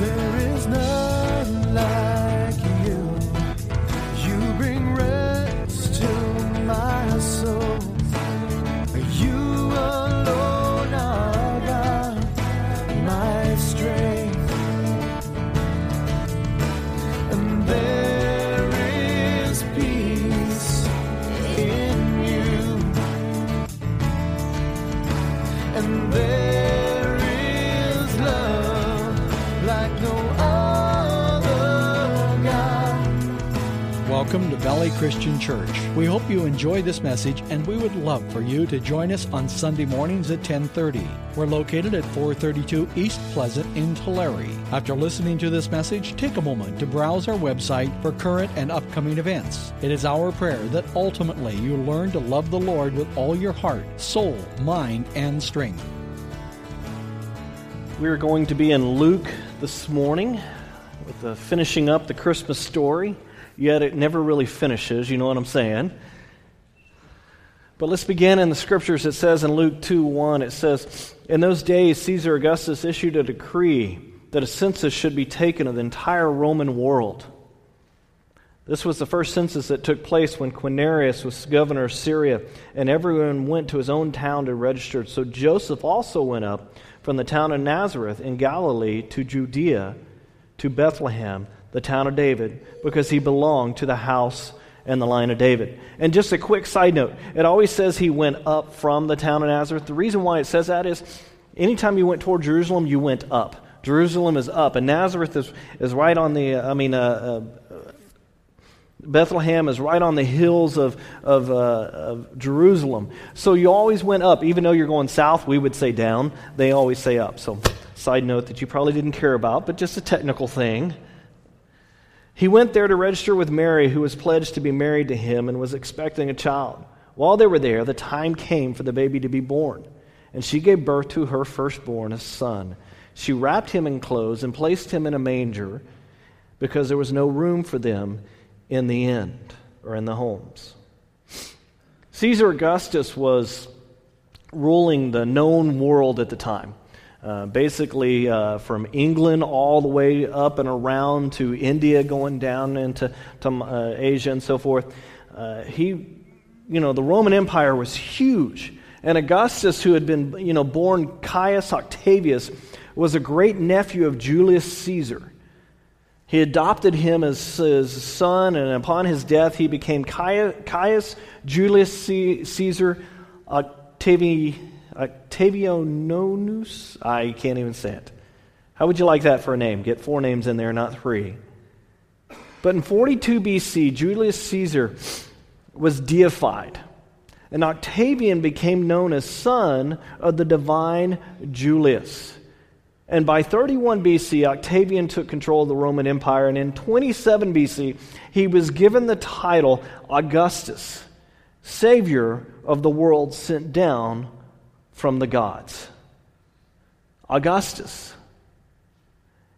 There is none like Welcome to Valley Christian Church. We hope you enjoy this message and we would love for you to join us on Sunday mornings at 10:30. We're located at 432 East Pleasant in Tulare. After listening to this message, take a moment to browse our website for current and upcoming events. It is our prayer that ultimately you learn to love the Lord with all your heart, soul, mind, and strength. We're going to be in Luke this morning with the finishing up the Christmas story. Yet it never really finishes, you know what I'm saying? But let's begin in the scriptures. It says in Luke 2 1, it says, In those days, Caesar Augustus issued a decree that a census should be taken of the entire Roman world. This was the first census that took place when Quirinius was governor of Syria, and everyone went to his own town to register. So Joseph also went up from the town of Nazareth in Galilee to Judea, to Bethlehem, the town of David, because he belonged to the house and the line of David. And just a quick side note it always says he went up from the town of Nazareth. The reason why it says that is anytime you went toward Jerusalem, you went up. Jerusalem is up, and Nazareth is, is right on the, uh, I mean, uh, uh, Bethlehem is right on the hills of, of, uh, of, Jerusalem. So you always went up. Even though you're going south, we would say down. They always say up. So, side note that you probably didn't care about, but just a technical thing. He went there to register with Mary, who was pledged to be married to him and was expecting a child. While they were there, the time came for the baby to be born, and she gave birth to her firstborn, a son. She wrapped him in clothes and placed him in a manger because there was no room for them in the end or in the homes. Caesar Augustus was ruling the known world at the time. Uh, basically, uh, from England all the way up and around to India, going down into to, uh, Asia and so forth. Uh, he, you know, the Roman Empire was huge. And Augustus, who had been, you know, born Caius Octavius, was a great nephew of Julius Caesar. He adopted him as his son, and upon his death, he became Caius Julius Caesar Octavius. Uh, Octavionus? I can't even say it. How would you like that for a name? Get four names in there, not three. But in 42 BC, Julius Caesar was deified, and Octavian became known as son of the divine Julius. And by 31 BC, Octavian took control of the Roman Empire, and in 27 BC, he was given the title Augustus, Savior of the world sent down from the gods. Augustus.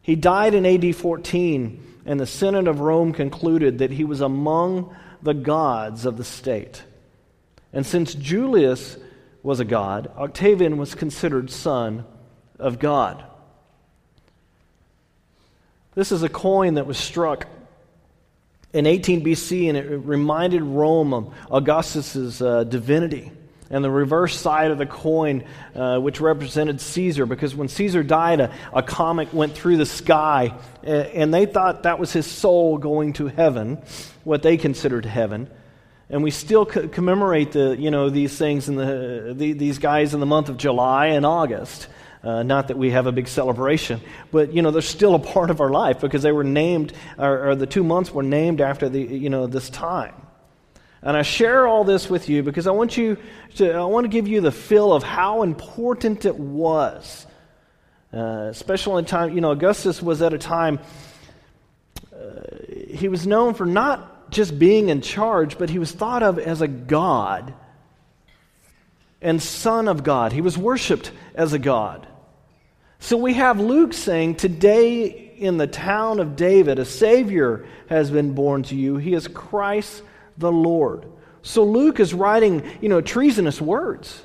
He died in AD 14, and the Senate of Rome concluded that he was among the gods of the state. And since Julius was a god, Octavian was considered son of God. This is a coin that was struck in 18 BC, and it reminded Rome of Augustus's uh, divinity and the reverse side of the coin, uh, which represented Caesar, because when Caesar died, a, a comet went through the sky, and they thought that was his soul going to heaven, what they considered heaven. And we still co- commemorate the, you know, these things in the, the, these guys in the month of July and August. Uh, not that we have a big celebration, but you know they're still a part of our life because they were named, or, or the two months were named after the, you know, this time. And I share all this with you because I want you to, I want to give you the feel of how important it was. Uh, especially in time, you know, Augustus was at a time, uh, he was known for not just being in charge, but he was thought of as a god and son of God. He was worshiped as a god. So we have Luke saying, Today in the town of David, a Savior has been born to you. He is Christ the Lord. So Luke is writing, you know, treasonous words.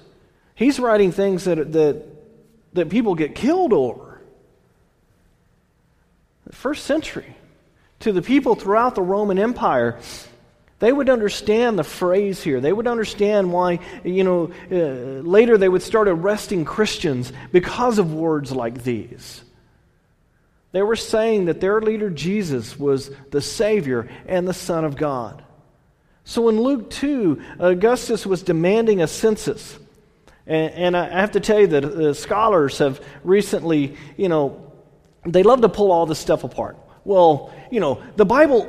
He's writing things that, that, that people get killed over. The first century, to the people throughout the Roman Empire, they would understand the phrase here. They would understand why, you know, uh, later they would start arresting Christians because of words like these. They were saying that their leader Jesus was the Savior and the Son of God. So in Luke 2, Augustus was demanding a census. And, and I have to tell you that uh, scholars have recently, you know, they love to pull all this stuff apart. Well, you know, the Bible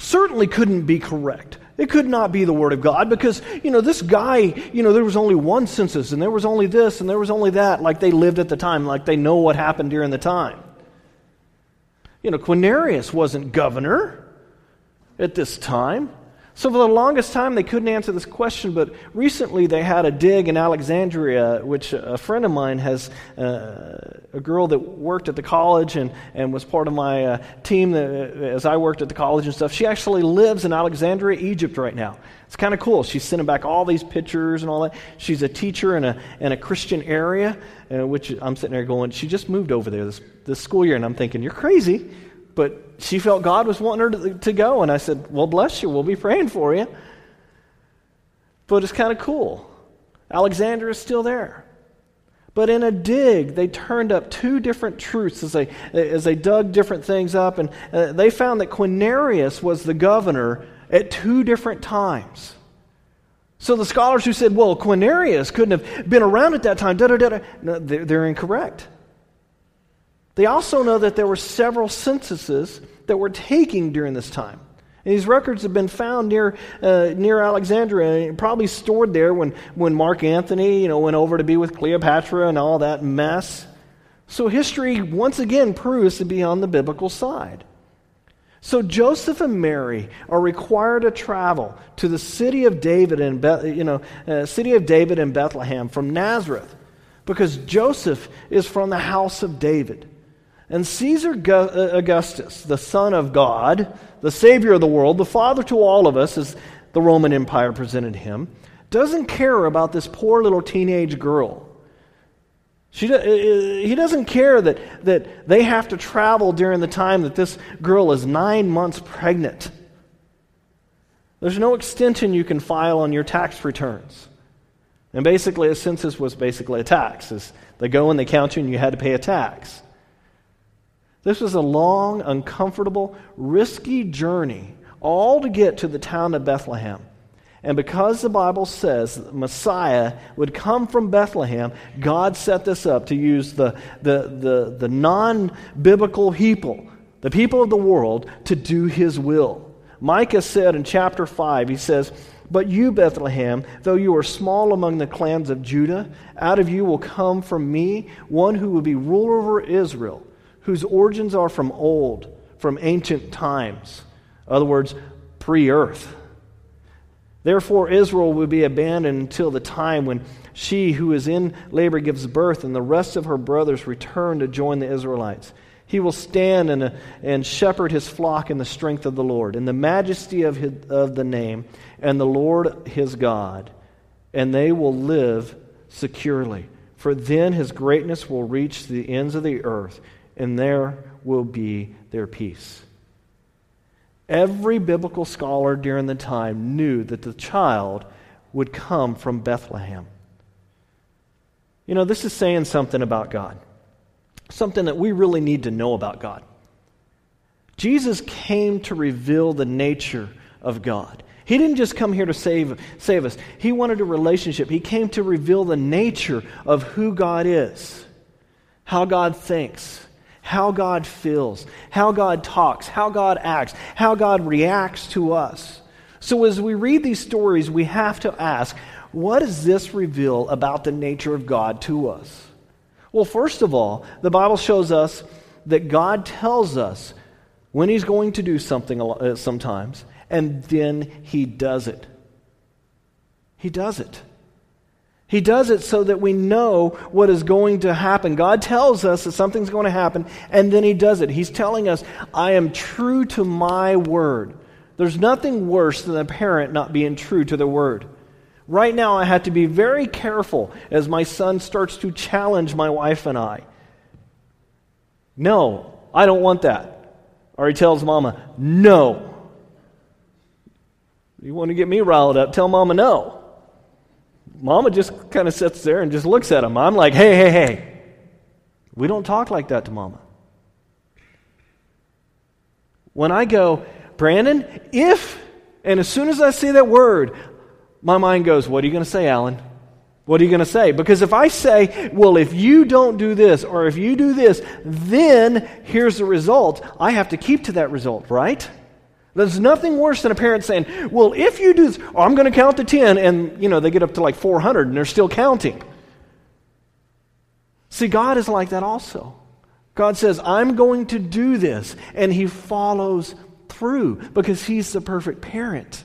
certainly couldn't be correct. It could not be the Word of God because, you know, this guy, you know, there was only one census and there was only this and there was only that, like they lived at the time, like they know what happened during the time. You know, Quirinius wasn't governor at this time. So, for the longest time, they couldn't answer this question, but recently they had a dig in Alexandria, which a friend of mine has, uh, a girl that worked at the college and, and was part of my uh, team that, uh, as I worked at the college and stuff. She actually lives in Alexandria, Egypt right now. It's kind of cool. She's sending back all these pictures and all that. She's a teacher in a, in a Christian area, uh, which I'm sitting there going, she just moved over there this, this school year, and I'm thinking, you're crazy. But she felt God was wanting her to, to go, and I said, Well, bless you. We'll be praying for you. But it's kind of cool. Alexander is still there. But in a dig, they turned up two different truths as they, as they dug different things up, and uh, they found that Quinarius was the governor at two different times. So the scholars who said, well, Quinarius couldn't have been around at that time, da da da, no, they're, they're incorrect. They also know that there were several censuses that were taking during this time. And these records have been found near, uh, near Alexandria, probably stored there when, when Mark Antony you know, went over to be with Cleopatra and all that mess. So history, once again, proves to be on the biblical side. So Joseph and Mary are required to travel to the city of David Be- you know, uh, city of David in Bethlehem from Nazareth, because Joseph is from the house of David. And Caesar uh, Augustus, the Son of God, the Savior of the world, the Father to all of us, as the Roman Empire presented him, doesn't care about this poor little teenage girl. She, uh, uh, he doesn't care that, that they have to travel during the time that this girl is nine months pregnant. There's no extension you can file on your tax returns. And basically, a census was basically a tax. they go and they count you, and you had to pay a tax. This was a long, uncomfortable, risky journey, all to get to the town of Bethlehem. And because the Bible says Messiah would come from Bethlehem, God set this up to use the, the, the, the non biblical people, the people of the world, to do his will. Micah said in chapter 5, he says, But you, Bethlehem, though you are small among the clans of Judah, out of you will come from me one who will be ruler over Israel whose origins are from old, from ancient times. In other words, pre earth. Therefore, Israel will be abandoned until the time when she who is in labor gives birth, and the rest of her brothers return to join the Israelites. He will stand and, uh, and shepherd his flock in the strength of the Lord, in the majesty of, his, of the name, and the Lord his God, and they will live securely. For then his greatness will reach the ends of the earth and there will be their peace. Every biblical scholar during the time knew that the child would come from Bethlehem. You know, this is saying something about God, something that we really need to know about God. Jesus came to reveal the nature of God. He didn't just come here to save, save us, He wanted a relationship. He came to reveal the nature of who God is, how God thinks, how God feels, how God talks, how God acts, how God reacts to us. So as we read these stories, we have to ask, what does this reveal about the nature of God to us? Well, first of all, the Bible shows us that God tells us when He's going to do something uh, sometimes, and then He does it. He does it. He does it so that we know what is going to happen. God tells us that something's going to happen, and then He does it. He's telling us, I am true to my word. There's nothing worse than a parent not being true to their word. Right now, I have to be very careful as my son starts to challenge my wife and I. No, I don't want that. Or he tells mama, no. You want to get me riled up, tell mama no. Mama just kind of sits there and just looks at him. I'm like, hey, hey, hey. We don't talk like that to mama. When I go, Brandon, if, and as soon as I see that word, my mind goes, What are you going to say, Alan? What are you going to say? Because if I say, Well, if you don't do this, or if you do this, then here's the result, I have to keep to that result, right? There's nothing worse than a parent saying, Well, if you do this, oh, I'm going to count to 10, and, you know, they get up to like 400 and they're still counting. See, God is like that also. God says, I'm going to do this, and He follows through because He's the perfect parent.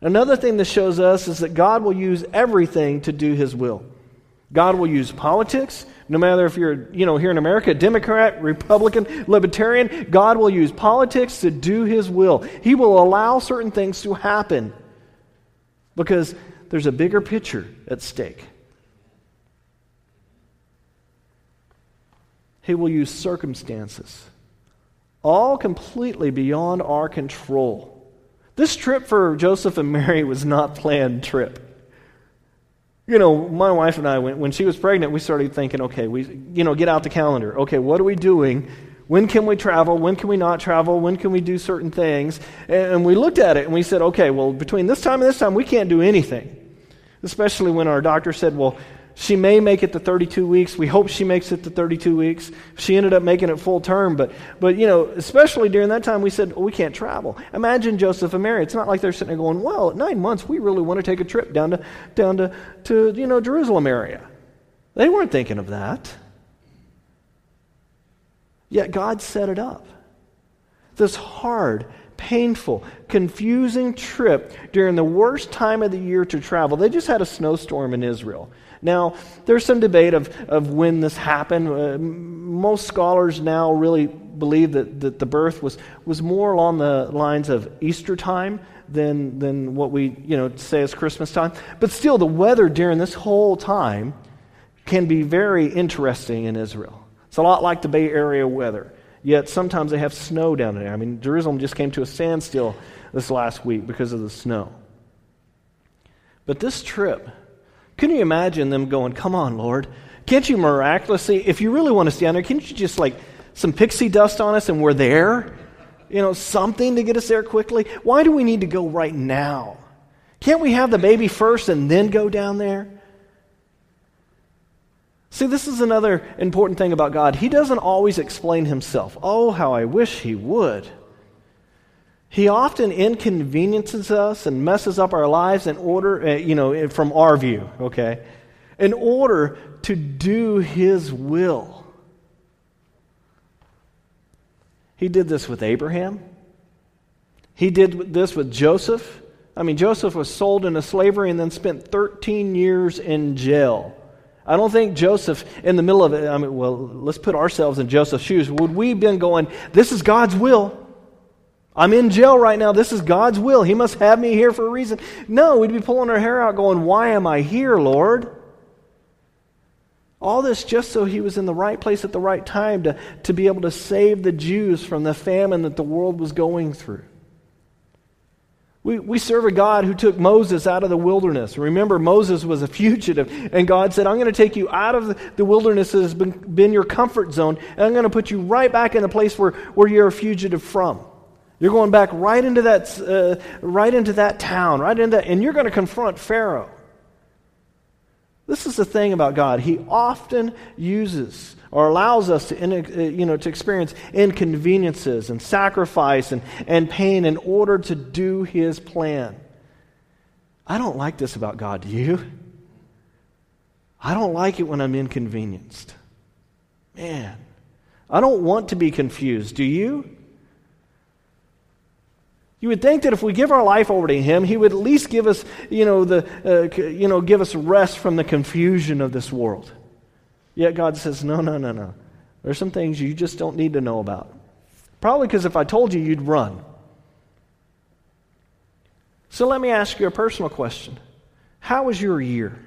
Another thing that shows us is that God will use everything to do His will. God will use politics, no matter if you're, you know, here in America, Democrat, Republican, Libertarian, God will use politics to do His will. He will allow certain things to happen because there's a bigger picture at stake. He will use circumstances, all completely beyond our control. This trip for Joseph and Mary was not planned trip. You know, my wife and I, when, when she was pregnant, we started thinking, okay, we, you know, get out the calendar. Okay, what are we doing? When can we travel? When can we not travel? When can we do certain things? And we looked at it and we said, okay, well, between this time and this time, we can't do anything. Especially when our doctor said, well, she may make it to 32 weeks. We hope she makes it to 32 weeks. She ended up making it full term, but, but you know, especially during that time, we said, oh, we can't travel. Imagine Joseph and Mary. It's not like they're sitting there going, well, at nine months, we really want to take a trip down to, down to, to you know, Jerusalem area. They weren't thinking of that. Yet God set it up. This hard, painful, confusing trip during the worst time of the year to travel. They just had a snowstorm in Israel. Now, there's some debate of, of when this happened. Uh, most scholars now really believe that, that the birth was, was more along the lines of Easter time than, than what we you know, say is Christmas time. But still, the weather during this whole time can be very interesting in Israel. It's a lot like the Bay Area weather. Yet sometimes they have snow down there. I mean, Jerusalem just came to a standstill this last week because of the snow. But this trip can you imagine them going, Come on, Lord? Can't you miraculously, if you really want to stand there, can't you just like some pixie dust on us and we're there? You know, something to get us there quickly? Why do we need to go right now? Can't we have the baby first and then go down there? See, this is another important thing about God. He doesn't always explain himself. Oh, how I wish he would. He often inconveniences us and messes up our lives in order, uh, you know, from our view, okay, in order to do His will. He did this with Abraham. He did this with Joseph. I mean, Joseph was sold into slavery and then spent 13 years in jail. I don't think Joseph, in the middle of it, I mean, well, let's put ourselves in Joseph's shoes. Would we have been going, this is God's will? I'm in jail right now. This is God's will. He must have me here for a reason. No, we'd be pulling our hair out going, Why am I here, Lord? All this just so he was in the right place at the right time to, to be able to save the Jews from the famine that the world was going through. We, we serve a God who took Moses out of the wilderness. Remember, Moses was a fugitive, and God said, I'm going to take you out of the, wilderness that has been, been your comfort zone, and I'm going to put you right back in the place where, where you're a fugitive from. You're going back right into that, uh, right into that town, right into that, and you're going to confront Pharaoh. This is the thing about God. He often uses or allows us to, uh, you know, to experience inconveniences and sacrifice and, and pain in order to do His plan. I don't like this about God. Do you? I don't like it when I'm inconvenienced. Man, I don't want to be confused. Do you? You would think that if we give our life over to Him, He would at least give us, you know, the, uh, you know, give us rest from the confusion of this world. Yet God says, no, no, no, no. There's some things you just don't need to know about. Probably because if I told you, you'd run. So let me ask you a personal question. How was your year?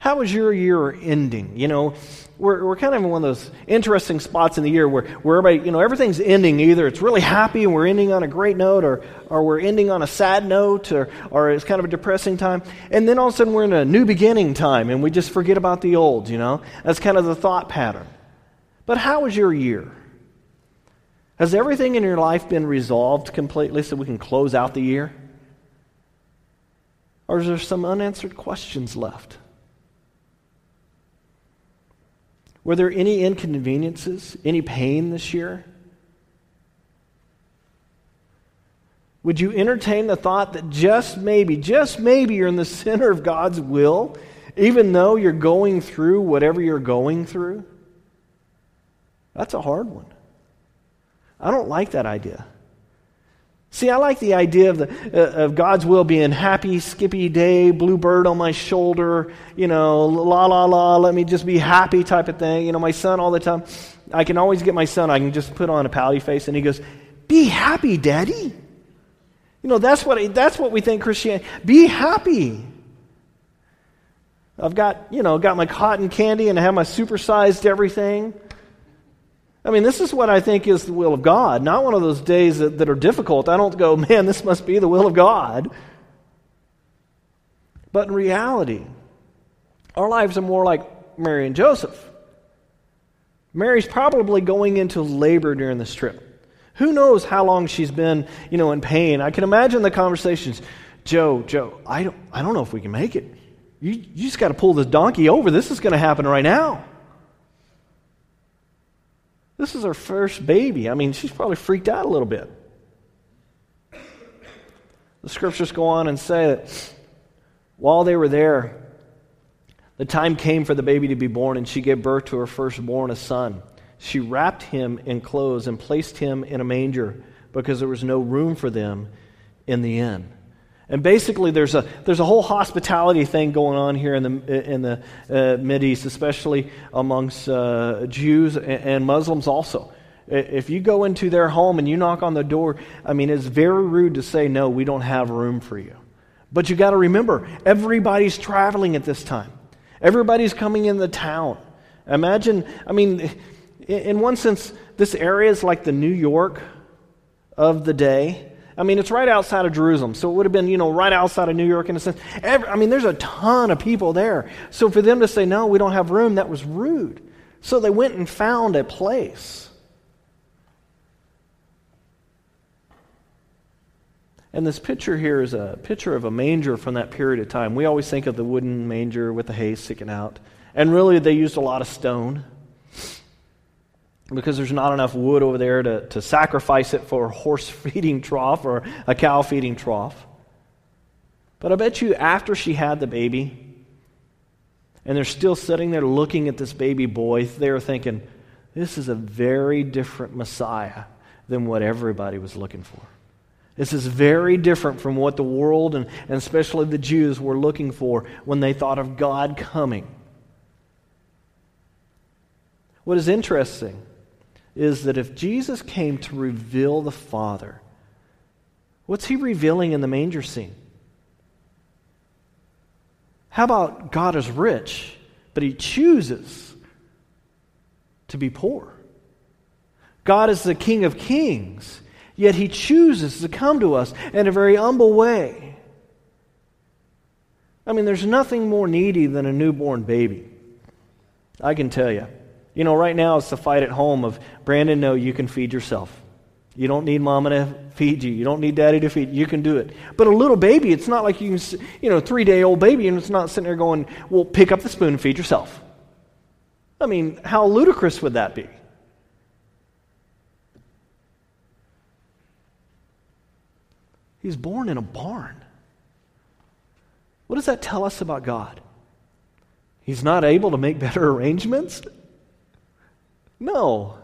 How was your year ending? You know, we're, we're kind of in one of those interesting spots in the year where, where everybody, you know, everything's ending. Either it's really happy and we're ending on a great note, or, or we're ending on a sad note, or, or it's kind of a depressing time. And then all of a sudden we're in a new beginning time and we just forget about the old, you know? That's kind of the thought pattern. But how was your year? Has everything in your life been resolved completely so we can close out the year? Or is there some unanswered questions left? Were there any inconveniences, any pain this year? Would you entertain the thought that just maybe, just maybe you're in the center of God's will, even though you're going through whatever you're going through? That's a hard one. I don't like that idea. See, I like the idea of, the, uh, of God's will being happy, skippy day, blue bird on my shoulder, you know, la la la, let me just be happy type of thing. You know, my son all the time, I can always get my son, I can just put on a pouty face and he goes, Be happy, daddy. You know, that's what, that's what we think Christianity, be happy. I've got, you know, got my cotton candy and I have my supersized everything. I mean, this is what I think is the will of God, not one of those days that, that are difficult. I don't go, man, this must be the will of God. But in reality, our lives are more like Mary and Joseph. Mary's probably going into labor during this trip. Who knows how long she's been, you know, in pain. I can imagine the conversations. Joe, Joe, I don't, I don't know if we can make it. You, you just got to pull this donkey over. This is going to happen right now. This is her first baby. I mean, she's probably freaked out a little bit. The scriptures go on and say that while they were there, the time came for the baby to be born, and she gave birth to her firstborn, a son. She wrapped him in clothes and placed him in a manger because there was no room for them in the inn. And basically, there's a, there's a whole hospitality thing going on here in the, in the uh, Mideast, especially amongst uh, Jews and, and Muslims also. If you go into their home and you knock on the door, I mean, it's very rude to say, no, we don't have room for you. But you got to remember, everybody's traveling at this time. Everybody's coming in the town. Imagine, I mean, in one sense, this area is like the New York of the day. I mean, it's right outside of Jerusalem, so it would have been, you know, right outside of New York in a sense. Every, I mean, there's a ton of people there. So for them to say, no, we don't have room, that was rude. So they went and found a place. And this picture here is a picture of a manger from that period of time. We always think of the wooden manger with the hay sticking out. And really, they used a lot of stone because there's not enough wood over there to, to sacrifice it for a horse feeding trough or a cow feeding trough. But I bet you after she had the baby, and they're still sitting there looking at this baby boy, they're thinking, this is a very different Messiah than what everybody was looking for. This is very different from what the world and, and especially the Jews were looking for when they thought of God coming. What is interesting is that if Jesus came to reveal the Father, what's he revealing in the manger scene? How about God is rich, but he chooses to be poor? God is the King of kings, yet he chooses to come to us in a very humble way. I mean, there's nothing more needy than a newborn baby. I can tell you. You know, right now it's the fight at home of Brandon, no, you can feed yourself. You don't need mama to feed you. You don't need daddy to feed you. You can do it. But a little baby, it's not like you can, you know, three day old baby, and it's not sitting there going, well, pick up the spoon and feed yourself. I mean, how ludicrous would that be? He's born in a barn. What does that tell us about God? He's not able to make better arrangements? No.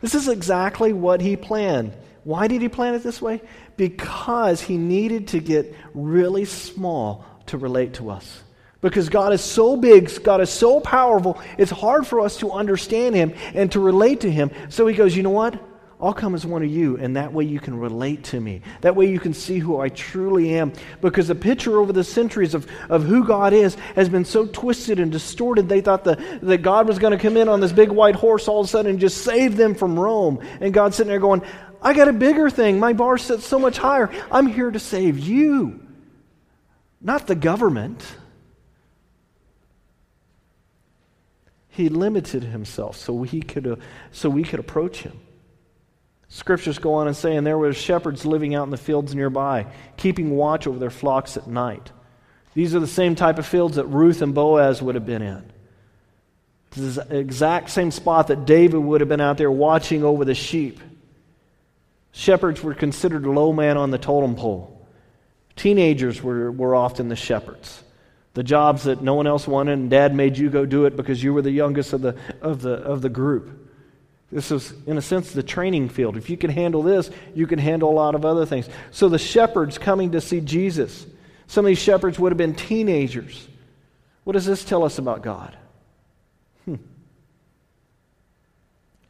This is exactly what he planned. Why did he plan it this way? Because he needed to get really small to relate to us. Because God is so big, God is so powerful, it's hard for us to understand him and to relate to him. So he goes, you know what? I'll come as one of you, and that way you can relate to me. That way you can see who I truly am. Because the picture over the centuries of, of who God is has been so twisted and distorted, they thought the, that God was going to come in on this big white horse all of a sudden and just save them from Rome. And God's sitting there going, I got a bigger thing. My bar set so much higher. I'm here to save you, not the government. He limited himself so he could, uh, so we could approach him. Scriptures go on and say, and there were shepherds living out in the fields nearby, keeping watch over their flocks at night. These are the same type of fields that Ruth and Boaz would have been in. This is the exact same spot that David would have been out there watching over the sheep. Shepherds were considered low man on the totem pole. Teenagers were, were often the shepherds. The jobs that no one else wanted, and dad made you go do it because you were the youngest of the, of the, of the group. This is, in a sense, the training field. If you can handle this, you can handle a lot of other things. So the shepherds coming to see Jesus, some of these shepherds would have been teenagers. What does this tell us about God? Hmm.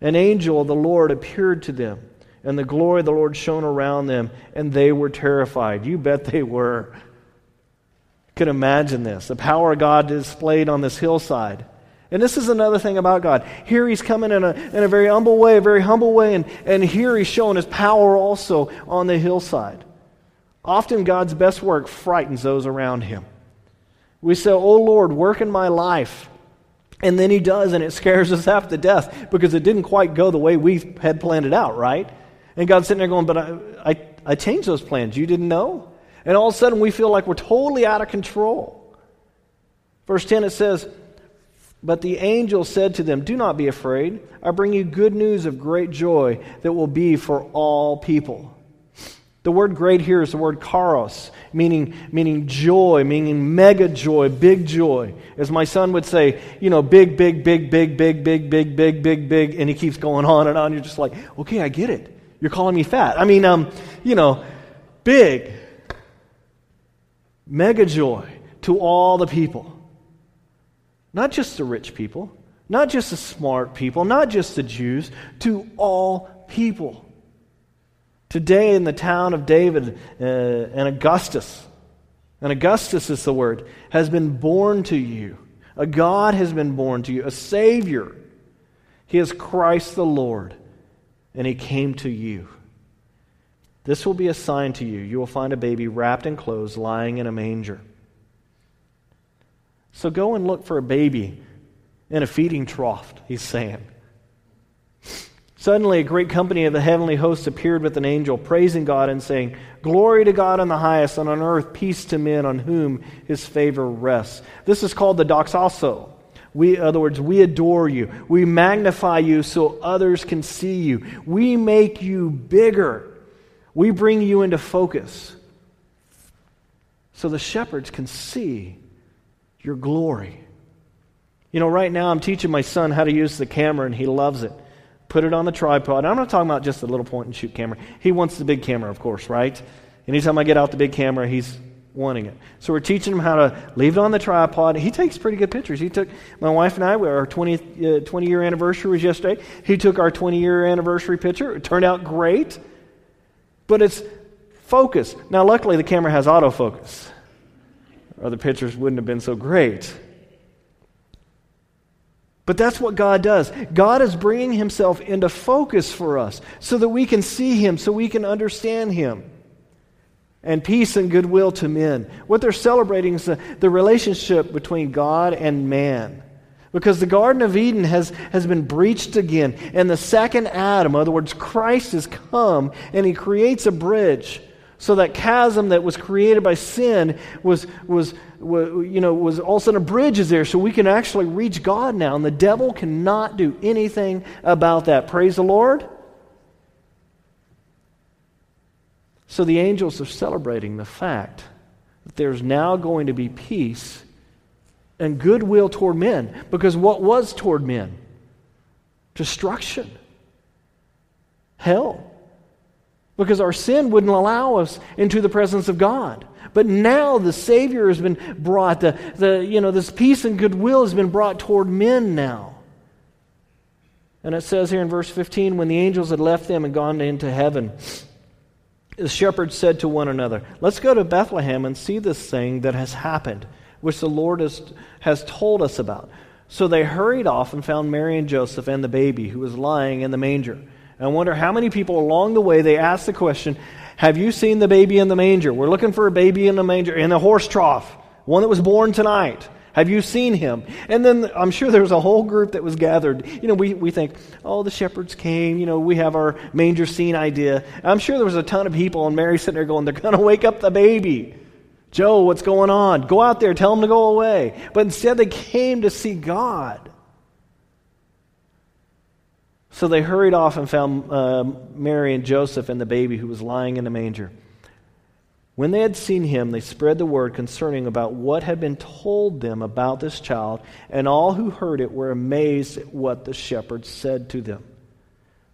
An angel of the Lord appeared to them, and the glory of the Lord shone around them, and they were terrified. You bet they were. Could imagine this the power of God displayed on this hillside. And this is another thing about God. Here he's coming in a, in a very humble way, a very humble way, and, and here he's showing his power also on the hillside. Often God's best work frightens those around him. We say, Oh Lord, work in my life. And then he does, and it scares us half to death because it didn't quite go the way we had planned it out, right? And God's sitting there going, But I, I, I changed those plans. You didn't know? And all of a sudden we feel like we're totally out of control. Verse 10 it says, but the angel said to them, Do not be afraid. I bring you good news of great joy that will be for all people. The word great here is the word charos, meaning, meaning joy, meaning mega joy, big joy. As my son would say, you know, big, big, big, big, big, big, big, big, big, big, and he keeps going on and on. You're just like, okay, I get it. You're calling me fat. I mean, um, you know, big, mega joy to all the people. Not just the rich people, not just the smart people, not just the Jews, to all people. Today in the town of David, uh, and Augustus, and Augustus is the word, has been born to you. A God has been born to you, a Savior. He is Christ the Lord, and He came to you. This will be a sign to you. You will find a baby wrapped in clothes lying in a manger. So go and look for a baby in a feeding trough, he's saying. Suddenly, a great company of the heavenly hosts appeared with an angel, praising God and saying, Glory to God in the highest, and on earth peace to men on whom his favor rests. This is called the doxazo. We, in other words, we adore you. We magnify you so others can see you. We make you bigger. We bring you into focus so the shepherds can see your glory. You know, right now I'm teaching my son how to use the camera, and he loves it. Put it on the tripod. I'm not talking about just a little point and shoot camera. He wants the big camera, of course, right? Anytime I get out the big camera, he's wanting it. So we're teaching him how to leave it on the tripod. He takes pretty good pictures. He took my wife and I. Our 20, uh, 20 year anniversary was yesterday. He took our 20 year anniversary picture. It turned out great, but it's focus. Now, luckily, the camera has autofocus or the pictures wouldn't have been so great. But that's what God does. God is bringing Himself into focus for us so that we can see Him, so we can understand Him. And peace and goodwill to men. What they're celebrating is the, the relationship between God and man. Because the Garden of Eden has, has been breached again. And the second Adam, in other words, Christ has come and He creates a bridge so that chasm that was created by sin was, was, was, you know, was all of a sudden a bridge is there so we can actually reach God now. And the devil cannot do anything about that. Praise the Lord. So the angels are celebrating the fact that there's now going to be peace and goodwill toward men. Because what was toward men? Destruction, hell because our sin wouldn't allow us into the presence of God. But now the Savior has been brought, the, the, you know, this peace and goodwill has been brought toward men now. And it says here in verse 15 when the angels had left them and gone into heaven, the shepherds said to one another, Let's go to Bethlehem and see this thing that has happened, which the Lord has, has told us about. So they hurried off and found Mary and Joseph and the baby who was lying in the manger. I wonder how many people along the way they asked the question, Have you seen the baby in the manger? We're looking for a baby in the manger, in the horse trough, one that was born tonight. Have you seen him? And then I'm sure there was a whole group that was gathered. You know, we, we think, oh, the shepherds came. You know, we have our manger scene idea. I'm sure there was a ton of people, and Mary sitting there going, they're going to wake up the baby. Joe, what's going on? Go out there, tell them to go away. But instead, they came to see God. So they hurried off and found uh, Mary and Joseph and the baby who was lying in the manger. When they had seen him, they spread the word concerning about what had been told them about this child, and all who heard it were amazed at what the shepherds said to them.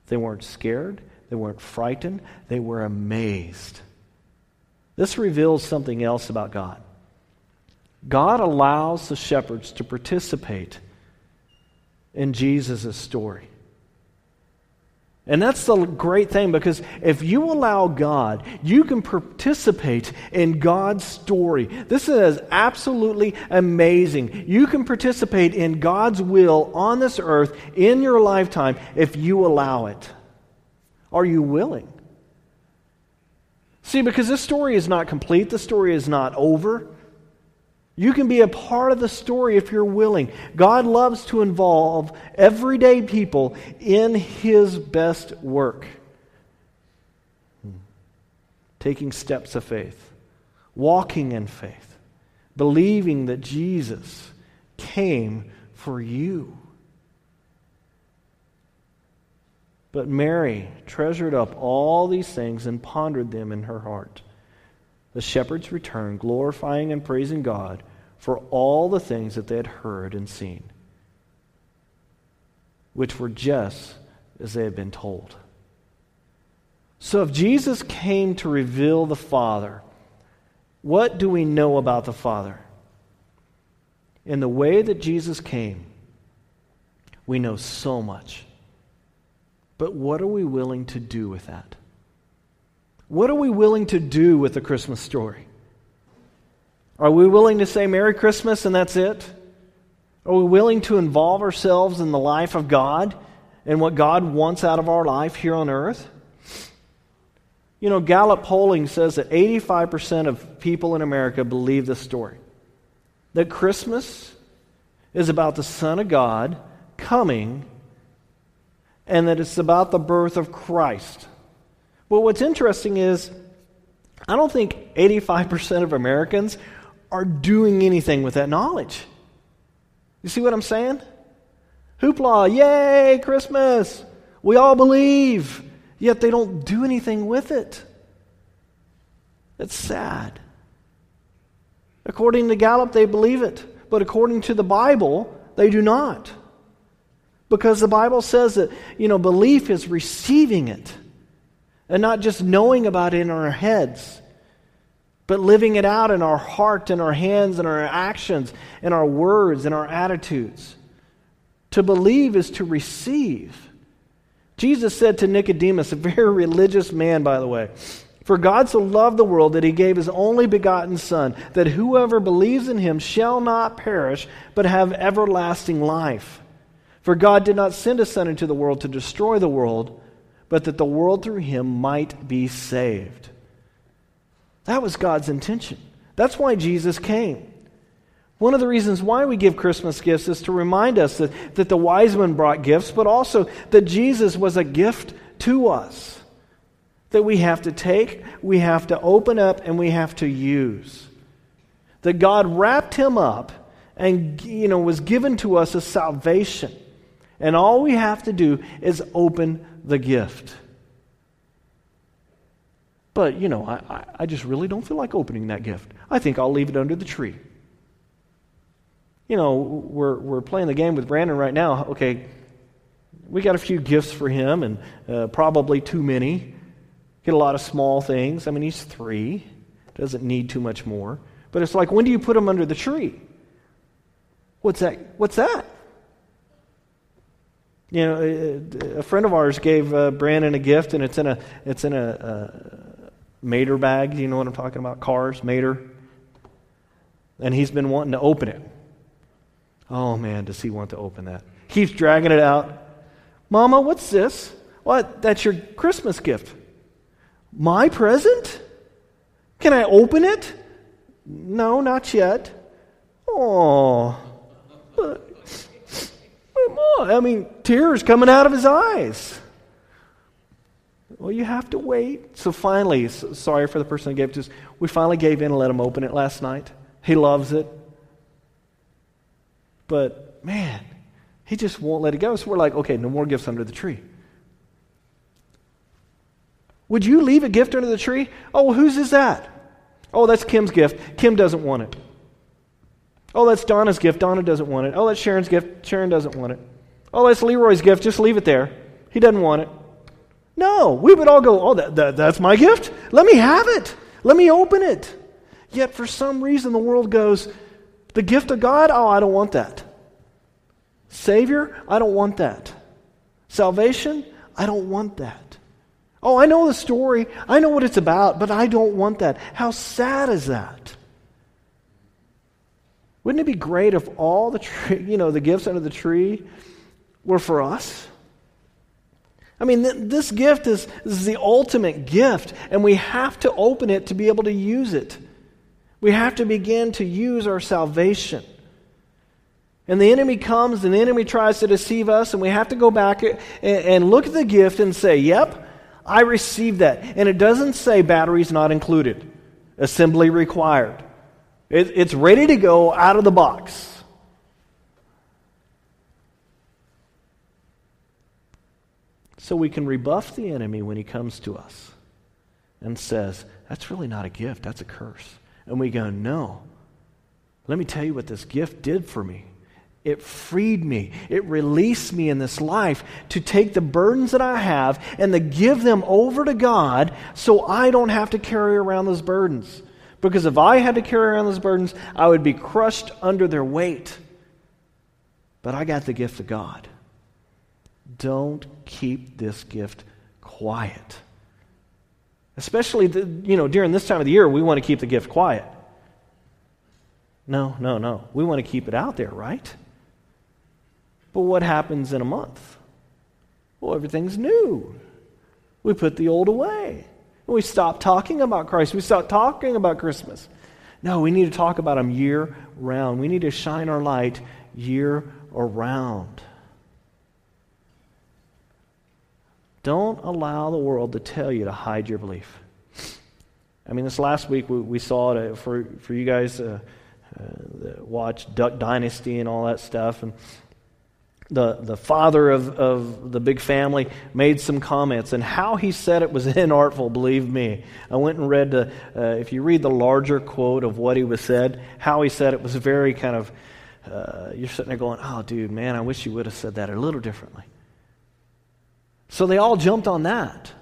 They weren't scared, they weren't frightened, they were amazed. This reveals something else about God. God allows the shepherds to participate in Jesus' story. And that's the great thing because if you allow God, you can participate in God's story. This is absolutely amazing. You can participate in God's will on this earth in your lifetime if you allow it. Are you willing? See, because this story is not complete, the story is not over. You can be a part of the story if you're willing. God loves to involve everyday people in His best work. Taking steps of faith, walking in faith, believing that Jesus came for you. But Mary treasured up all these things and pondered them in her heart. The shepherds returned, glorifying and praising God for all the things that they had heard and seen, which were just as they had been told. So, if Jesus came to reveal the Father, what do we know about the Father? In the way that Jesus came, we know so much. But what are we willing to do with that? What are we willing to do with the Christmas story? Are we willing to say Merry Christmas and that's it? Are we willing to involve ourselves in the life of God and what God wants out of our life here on earth? You know, Gallup polling says that 85% of people in America believe this story that Christmas is about the Son of God coming and that it's about the birth of Christ. But what's interesting is, I don't think 85% of Americans are doing anything with that knowledge. You see what I'm saying? Hoopla, yay, Christmas. We all believe, yet they don't do anything with it. It's sad. According to Gallup, they believe it, but according to the Bible, they do not. Because the Bible says that, you know, belief is receiving it and not just knowing about it in our heads but living it out in our heart, in our hands, in our actions, in our words, in our attitudes. To believe is to receive. Jesus said to Nicodemus, a very religious man, by the way, For God so loved the world that he gave his only begotten Son, that whoever believes in him shall not perish, but have everlasting life. For God did not send his Son into the world to destroy the world, but that the world through him might be saved. That was God's intention. That's why Jesus came. One of the reasons why we give Christmas gifts is to remind us that, that the wise men brought gifts, but also that Jesus was a gift to us that we have to take, we have to open up, and we have to use. That God wrapped him up and you know was given to us as salvation. And all we have to do is open the gift. But, you know, I, I just really don't feel like opening that gift. I think I'll leave it under the tree. You know, we're, we're playing the game with Brandon right now. Okay, we got a few gifts for him and uh, probably too many. Get a lot of small things. I mean, he's three, doesn't need too much more. But it's like, when do you put him under the tree? What's that? What's that? You know, a friend of ours gave uh, Brandon a gift, and it's in a it's in a, a Mater bag. You know what I'm talking about? Cars, Mater. And he's been wanting to open it. Oh man, does he want to open that? Keeps dragging it out. Mama, what's this? What? That's your Christmas gift. My present? Can I open it? No, not yet. Oh. I mean, tears coming out of his eyes. Well, you have to wait. So finally, sorry for the person who gave it to us, we finally gave in and let him open it last night. He loves it. But, man, he just won't let it go. So we're like, okay, no more gifts under the tree. Would you leave a gift under the tree? Oh, well, whose is that? Oh, that's Kim's gift. Kim doesn't want it. Oh, that's Donna's gift. Donna doesn't want it. Oh, that's Sharon's gift. Sharon doesn't want it. Oh, that's Leroy's gift. Just leave it there. He doesn't want it. No, we would all go, oh, that, that, that's my gift. Let me have it. Let me open it. Yet for some reason, the world goes, the gift of God? Oh, I don't want that. Savior? I don't want that. Salvation? I don't want that. Oh, I know the story. I know what it's about, but I don't want that. How sad is that? Wouldn't it be great if all the tree, you know, the gifts under the tree were for us? I mean, th- this gift is, this is the ultimate gift, and we have to open it to be able to use it. We have to begin to use our salvation. And the enemy comes, and the enemy tries to deceive us, and we have to go back and, and look at the gift and say, Yep, I received that. And it doesn't say batteries not included, assembly required. It, it's ready to go out of the box. So we can rebuff the enemy when he comes to us and says, That's really not a gift, that's a curse. And we go, No. Let me tell you what this gift did for me. It freed me. It released me in this life to take the burdens that I have and to give them over to God so I don't have to carry around those burdens. Because if I had to carry around those burdens, I would be crushed under their weight. But I got the gift of God. Don't keep this gift quiet. Especially, the, you know, during this time of the year, we want to keep the gift quiet. No, no, no. We want to keep it out there, right? But what happens in a month? Well, everything's new. We put the old away. We stop talking about Christ. We stop talking about Christmas. No, we need to talk about Him year round. We need to shine our light year around. Don't allow the world to tell you to hide your belief. I mean, this last week we, we saw it uh, for, for you guys uh, uh, watch Duck Dynasty and all that stuff. And the, the father of, of the big family made some comments, and how he said it was inartful, believe me. I went and read, the, uh, if you read the larger quote of what he was said, how he said it was very kind of, uh, you're sitting there going, oh, dude, man, I wish you would have said that a little differently. So they all jumped on that.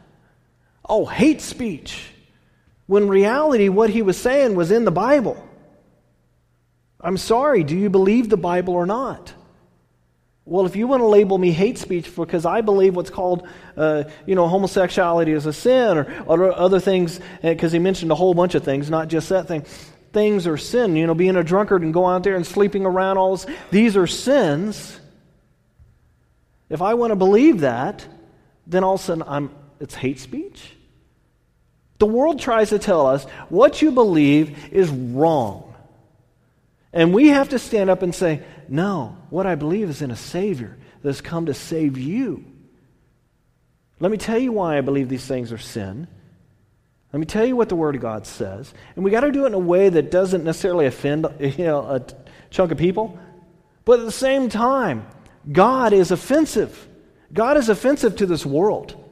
Oh, hate speech. When reality, what he was saying was in the Bible. I'm sorry, do you believe the Bible or not? Well, if you want to label me hate speech because I believe what's called, uh, you know, homosexuality is a sin or, or other things, because uh, he mentioned a whole bunch of things, not just that thing. Things are sin. You know, being a drunkard and going out there and sleeping around, all this, these are sins. If I want to believe that, then all of a sudden I'm, it's hate speech. The world tries to tell us what you believe is wrong. And we have to stand up and say, no, what I believe is in a Savior that has come to save you. Let me tell you why I believe these things are sin. Let me tell you what the Word of God says. And we got to do it in a way that doesn't necessarily offend you know, a chunk of people. But at the same time, God is offensive. God is offensive to this world.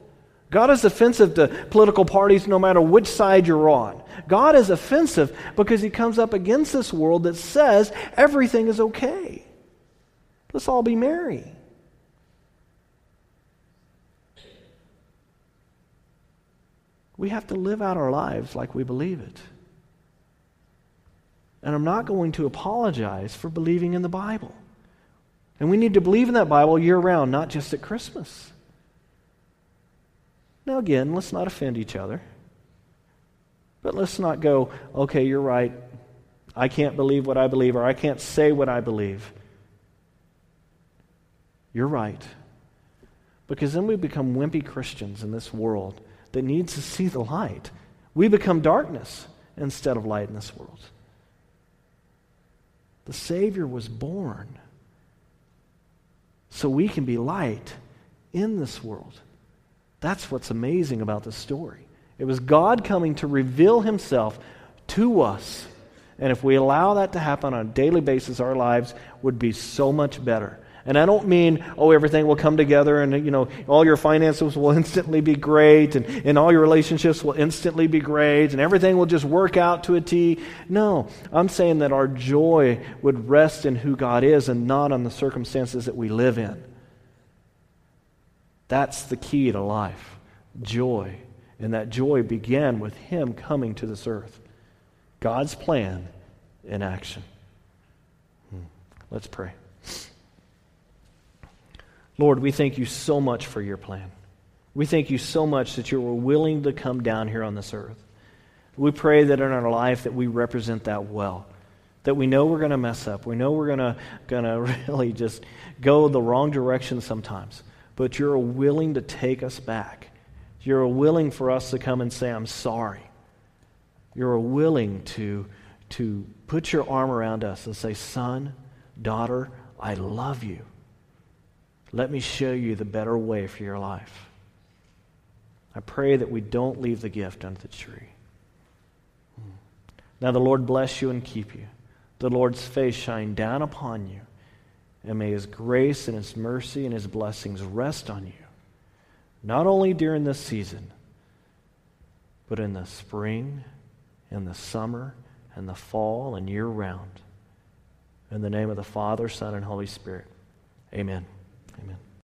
God is offensive to political parties no matter which side you're on. God is offensive because he comes up against this world that says everything is okay. Let's all be merry. We have to live out our lives like we believe it. And I'm not going to apologize for believing in the Bible. And we need to believe in that Bible year round, not just at Christmas. Now, again, let's not offend each other. But let's not go, okay, you're right. I can't believe what I believe, or I can't say what I believe. You're right. Because then we become wimpy Christians in this world that needs to see the light. We become darkness instead of light in this world. The Savior was born so we can be light in this world. That's what's amazing about this story. It was God coming to reveal himself to us. And if we allow that to happen on a daily basis, our lives would be so much better. And I don't mean, oh, everything will come together and, you know, all your finances will instantly be great and, and all your relationships will instantly be great and everything will just work out to a T. No, I'm saying that our joy would rest in who God is and not on the circumstances that we live in. That's the key to life joy. And that joy began with Him coming to this earth. God's plan in action. Hmm. Let's pray. Lord, we thank you so much for your plan. We thank you so much that you were willing to come down here on this earth. We pray that in our life that we represent that well. That we know we're going to mess up. We know we're going to really just go the wrong direction sometimes. But you're willing to take us back. You're willing for us to come and say, I'm sorry. You're willing to, to put your arm around us and say, Son, daughter, I love you. Let me show you the better way for your life. I pray that we don't leave the gift under the tree. Now the Lord bless you and keep you. The Lord's face shine down upon you. And may his grace and his mercy and his blessings rest on you, not only during this season, but in the spring, in the summer, and the fall, and year round. In the name of the Father, Son, and Holy Spirit. Amen. Amen.